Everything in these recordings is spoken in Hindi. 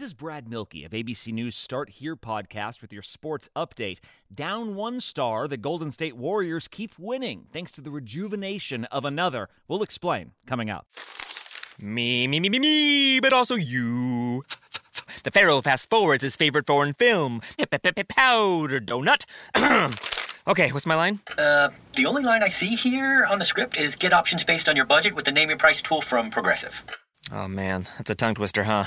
This is Brad Milkey of ABC News Start Here podcast with your sports update. Down one star, the Golden State Warriors keep winning thanks to the rejuvenation of another. We'll explain coming up. Me, me, me, me, me, but also you. The Pharaoh fast forwards his favorite foreign film, Powder Donut. okay, what's my line? Uh, the only line I see here on the script is get options based on your budget with the name your price tool from Progressive. Oh man, that's a tongue twister, huh?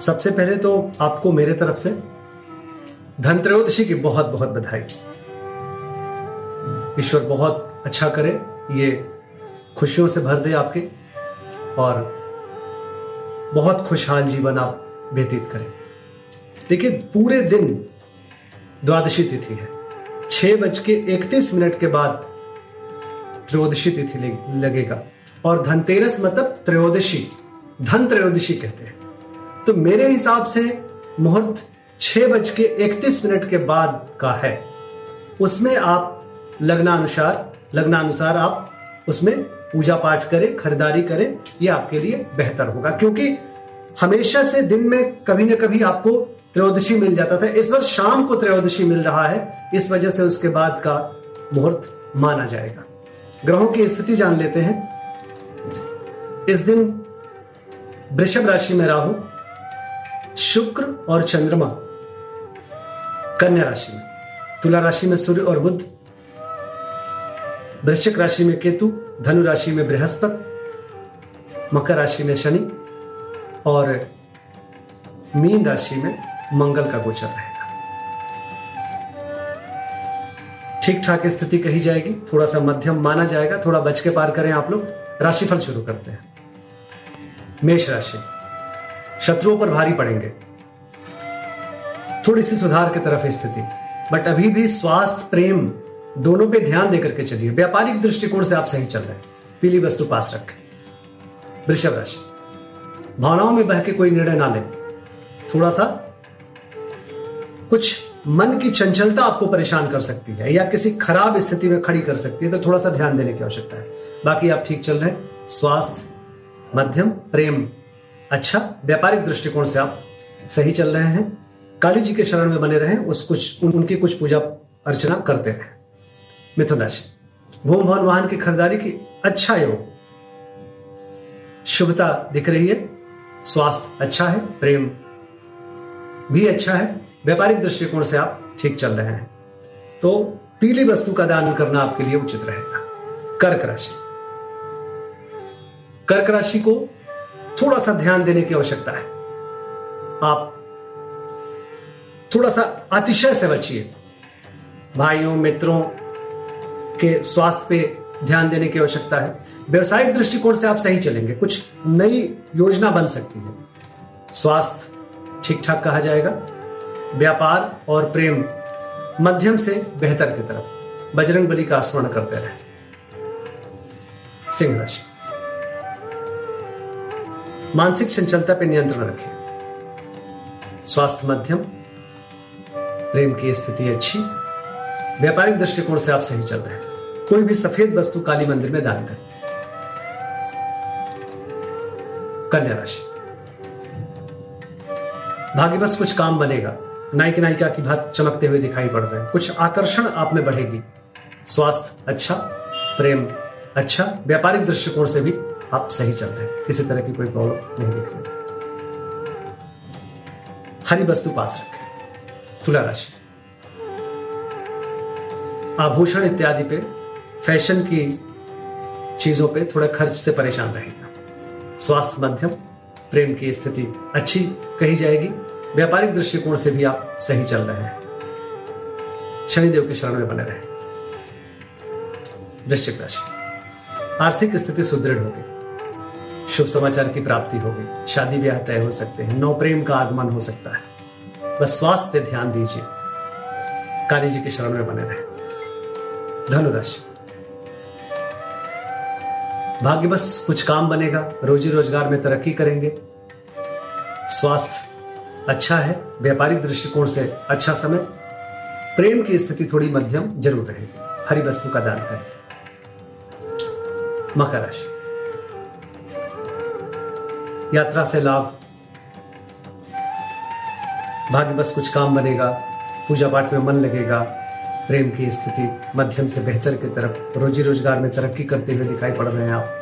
सबसे पहले तो आपको मेरे तरफ़ से धनत्रयोदशी की बहुत बहुत बधाई। ईश्वर बहुत अच्छा करे, ये खुशियों से भर दे आपके, और बहुत खुशहाल जीवन आप व्यतीत करें। देखिए, पूरे दिन द्वादशी तिथि है। छह बज के इकतीस मिनट के बाद त्रयोदशी तिथि लगेगा। और धनतेरस मतलब त्रयोदशी धन त्रयोदशी कहते हैं। तो मेरे हिसाब से मुहूर्त छह बज के इकतीस मिनट के बाद का है। उसमें आप लग्नानुसार लग्नानुसार आप उसमें पूजा पाठ करें, खरीदारी करें यह आपके लिए बेहतर होगा। क्योंकि हमेशा से दिन में कभी ना कभी आपको त्रयोदशी मिल जाता था। इस बार शाम को त्रयोदशी मिल रहा है। इस वजह से उसके बाद का मुहूर्त माना जाएगा। ग्रहों की स्थिति जान लेते हैं। इस दिन वृषभ राशि में राहु शुक्र और चंद्रमा। कन्या राशि में। तुला राशि में सूर्य और बुद्ध वृश्चिक राशि में केतु। धनु राशि में बृहस्पति। मकर राशि में शनि। और मीन राशि में मंगल का गोचर रहेगा। ठीक ठाक स्थिति कही जाएगी। थोड़ा सा मध्यम माना जाएगा। थोड़ा बच के पार करें आप लोग। राशिफल शुरू करते हैं। मेष राशि। शत्रुओं पर भारी पड़ेंगे। थोड़ी सी सुधार की तरफ़ स्थिति। बट अभी भी स्वास्थ्य, प्रेम, दोनों पे ध्यान देकर के चलिए। व्यापारिक दृष्टिकोण से आप सही चल रहे हैं। पीली वस्तु पास रखें। वृषभ राशि। भावनाओं में बह के कोई निर्णय ना लें। थोड़ा सा कुछ मन की चंचलता आपको परेशान कर सकती है या किसी खराब स्थिति में खड़ी कर सकती है तो थोड़ा सा ध्यान देने की आवश्यकता है। बाकी आप ठीक चल रहे हैं। स्वास्थ्य, मध्यम, प्रेम। अच्छा व्यापारिक दृष्टिकोण से आप सही चल रहे हैं। काली जी के शरण में बने रहे उस कुछ उन, उनकी कुछ पूजा अर्चना करते रहे मिथुन राशि भूम भवन वाहन की खरीदारी की अच्छा योग। शुभता दिख रही है स्वास्थ्य अच्छा है प्रेम भी अच्छा है व्यापारिक दृष्टिकोण से आप ठीक चल रहे हैं। तो पीली वस्तु का दान करना आपके लिए उचित रहेगा। कर्क राशि कर्क राशि को थोड़ा सा ध्यान देने की आवश्यकता है। आप थोड़ा सा अतिशय से बचिए। भाइयों, मित्रों के स्वास्थ्य पे ध्यान देने की आवश्यकता है। व्यवसायिक दृष्टिकोण से आप सही चलेंगे। कुछ नई योजना बन सकती है। स्वास्थ्य ठीक ठाक कहा जाएगा। व्यापार और प्रेम मध्यम से बेहतर की तरफ़। बजरंग बली का स्मरण करते रहे। सिंह राशि। मानसिक चंचलता पर नियंत्रण रखें। स्वास्थ्य मध्यम, प्रेम की स्थिति अच्छी, व्यापारिक दृष्टिकोण से आप सही चल रहे हैं। कोई भी सफ़ेद वस्तु काली मंदिर में दान करें। कन्या राशि। भाग्यवश कुछ काम बनेगा। नायक नायिका की बात चमकते हुए दिखाई पड़ रहे हैं। कुछ आकर्षण आप में बढ़ेगी। स्वास्थ्य अच्छा प्रेम अच्छा व्यापारिक दृष्टिकोण से भी आप सही चल रहे हैं। किसी तरह की कोई प्रॉब्लम नहीं दिख रही हरी वस्तु पास रखें। तुला राशि। आभूषण इत्यादि पे फ़ैशन की चीज़ों पे थोड़ा खर्च से परेशान रहेगा। स्वास्थ्य मध्यम, प्रेम की स्थिति अच्छी कही जाएगी। व्यापारिक दृष्टिकोण से भी आप सही चल रहे हैं। शनिदेव के शरण में बने रहे। वृश्चिक राशि। आर्थिक स्थिति सुदृढ़ होगी। शुभ समाचार की प्राप्ति होगी। शादी ब्याह तय हो सकते हैं। नौ प्रेम का आगमन हो सकता है। बस स्वास्थ्य ध्यान दीजिए। काली जी के शरण में बने रहे। धनुराशि। भाग्य बस कुछ काम बनेगा। रोजी रोज़गार में तरक्की करेंगे। स्वास्थ्य अच्छा है। व्यापारिक दृष्टिकोण से अच्छा समय। प्रेम की स्थिति थोड़ी मध्यम ज़रूर रहेगी। हरी वस्तु का दान करें। मकर राशि। यात्रा से लाभ। भाग्य बस कुछ काम बनेगा, पूजा पाठ में मन लगेगा, प्रेम की स्थिति मध्यम से बेहतर की तरफ़, रोजी रोज़गार में तरक्की करते हुए दिखाई पड़ रहे हैं आप।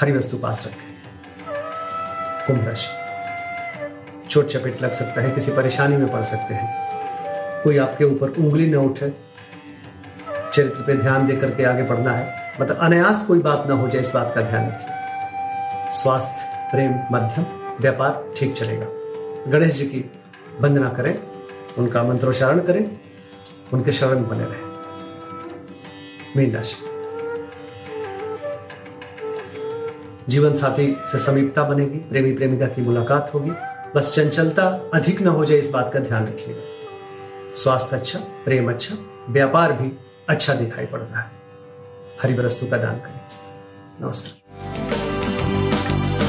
हरी वस्तु पास रखें। कुंभ राशि। चोट चपेट लग सकता है, किसी परेशानी में पड़ सकते हैं। कोई आपके ऊपर उंगली न उठे। चरित्र पे ध्यान दे करके आगे बढ़ना है। मतलब अनायास कोई बात ना हो जाए, इस बात का ध्यान रखिए स्वास्थ्य प्रेम, मध्यम, व्यापार ठीक चलेगा। गणेश जी की वंदना करें, उनका मंत्रोच्चारण करें, उनके शरण बने रहे। मीन राशि जीवन साथी से समीपता बनेगी, प्रेमी प्रेमिका की मुलाकात होगी। बस चंचलता अधिक न हो जाए, इस बात का ध्यान रखिएगा। स्वास्थ्य अच्छा प्रेम अच्छा व्यापार भी अच्छा दिखाई पड़ रहा है। हरी वस्तु का दान करें। नमस्कार।